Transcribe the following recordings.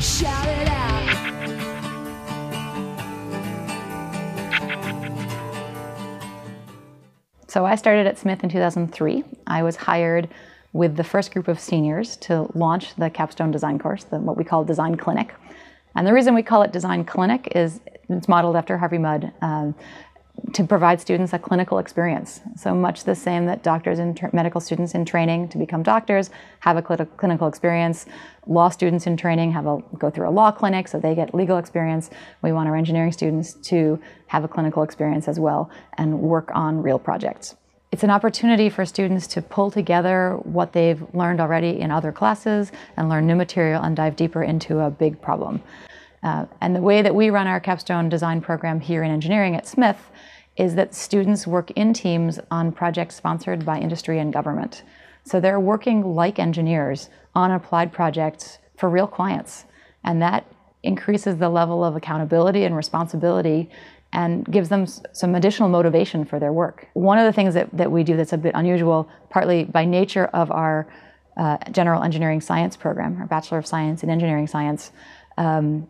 Shout it out. So I started at Smith in 2003. I was hired with the first group of seniors to launch the capstone design course, the, what we call Design Clinic. And the reason we call it Design Clinic is it's modeled after Harvey Mudd um, to provide students a clinical experience. So much the same that doctors and medical students in training to become doctors have a cl clinical experience. Law students in training have a go through a law clinic, so they get legal experience. We want our engineering students to have a clinical experience as well and work on real projects. It's an opportunity for students to pull together what they've learned already in other classes and learn new material and dive deeper into a big problem. Uh, and the way that we run our capstone design program here in engineering at Smith is that students work in teams on projects sponsored by industry and government. So they're working like engineers on applied projects for real clients. And that increases the level of accountability and responsibility and gives them some additional motivation for their work. One of the things that, that we do that's a bit unusual, partly by nature of our uh, general engineering science program, our Bachelor of Science in Engineering Science, um,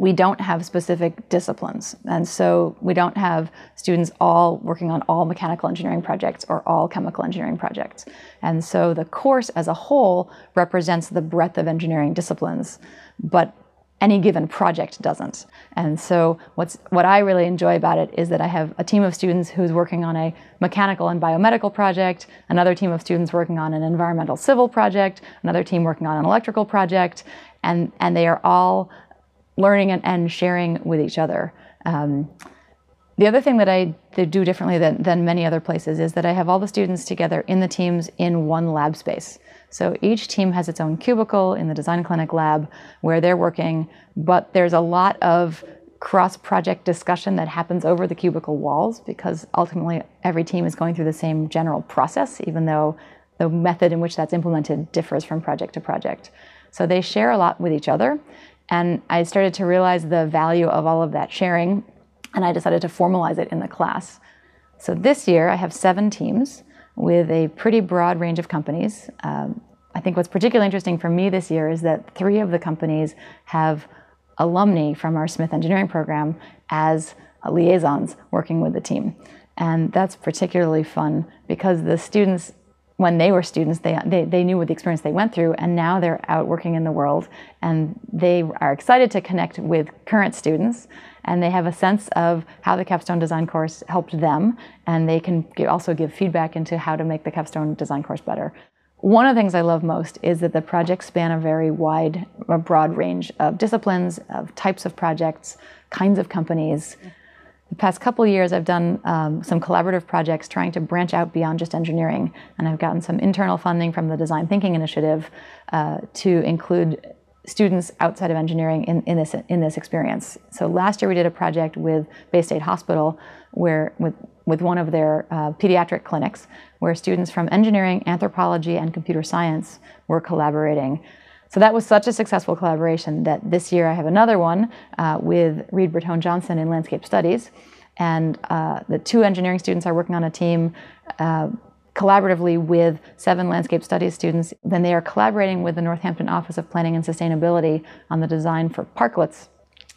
we don't have specific disciplines. And so we don't have students all working on all mechanical engineering projects or all chemical engineering projects. And so the course as a whole represents the breadth of engineering disciplines. But any given project doesn't. And so what's, what I really enjoy about it is that I have a team of students who's working on a mechanical and biomedical project, another team of students working on an environmental civil project, another team working on an electrical project, and, and they are all learning and, and sharing with each other. Um, the other thing that I do differently than, than many other places is that I have all the students together in the teams in one lab space. So each team has its own cubicle in the Design Clinic lab where they're working, but there's a lot of cross-project discussion that happens over the cubicle walls because ultimately every team is going through the same general process, even though the method in which that's implemented differs from project to project. So they share a lot with each other. And I started to realize the value of all of that sharing, and I decided to formalize it in the class. So this year I have seven teams with a pretty broad range of companies. Um, I think what's particularly interesting for me this year is that three of the companies have alumni from our Smith Engineering program as liaisons working with the team. And that's particularly fun because the students, when they were students, they, they, they knew what the experience they went through, and now they're out working in the world, and they are excited to connect with current students and they have a sense of how the capstone design course helped them and they can also give feedback into how to make the capstone design course better. One of the things I love most is that the projects span a very wide, a broad range of disciplines, of types of projects, kinds of companies. The past couple years, I've done um, some collaborative projects trying to branch out beyond just engineering, and I've gotten some internal funding from the Design Thinking Initiative uh, to include students outside of engineering in, in, this, in this experience. So last year we did a project with Baystate Hospital where with, with one of their uh, pediatric clinics where students from engineering, anthropology, and computer science were collaborating. So that was such a successful collaboration that this year I have another one uh, with Reid Bertone Johnson in landscape studies. And uh, the two engineering students are working on a team uh, collaboratively with seven landscape studies students. Then they are collaborating with the Northampton Office of Planning and Sustainability on the design for parklets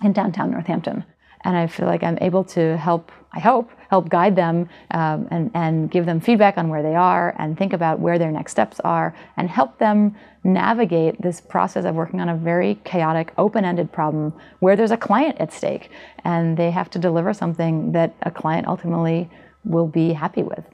in downtown Northampton. And I feel like I'm able to help, I hope, help guide them um, and, and give them feedback on where they are and think about where their next steps are and help them navigate this process of working on a very chaotic, open-ended problem where there's a client at stake and they have to deliver something that a client ultimately will be happy with.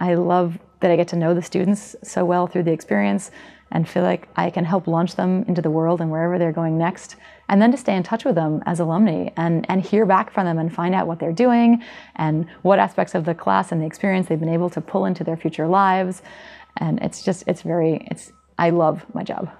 I love that I get to know the students so well through the experience and feel like I can help launch them into the world and wherever they're going next. And then to stay in touch with them as alumni and, and hear back from them and find out what they're doing and what aspects of the class and the experience they've been able to pull into their future lives. And it's just, it's very, it's, I love my job.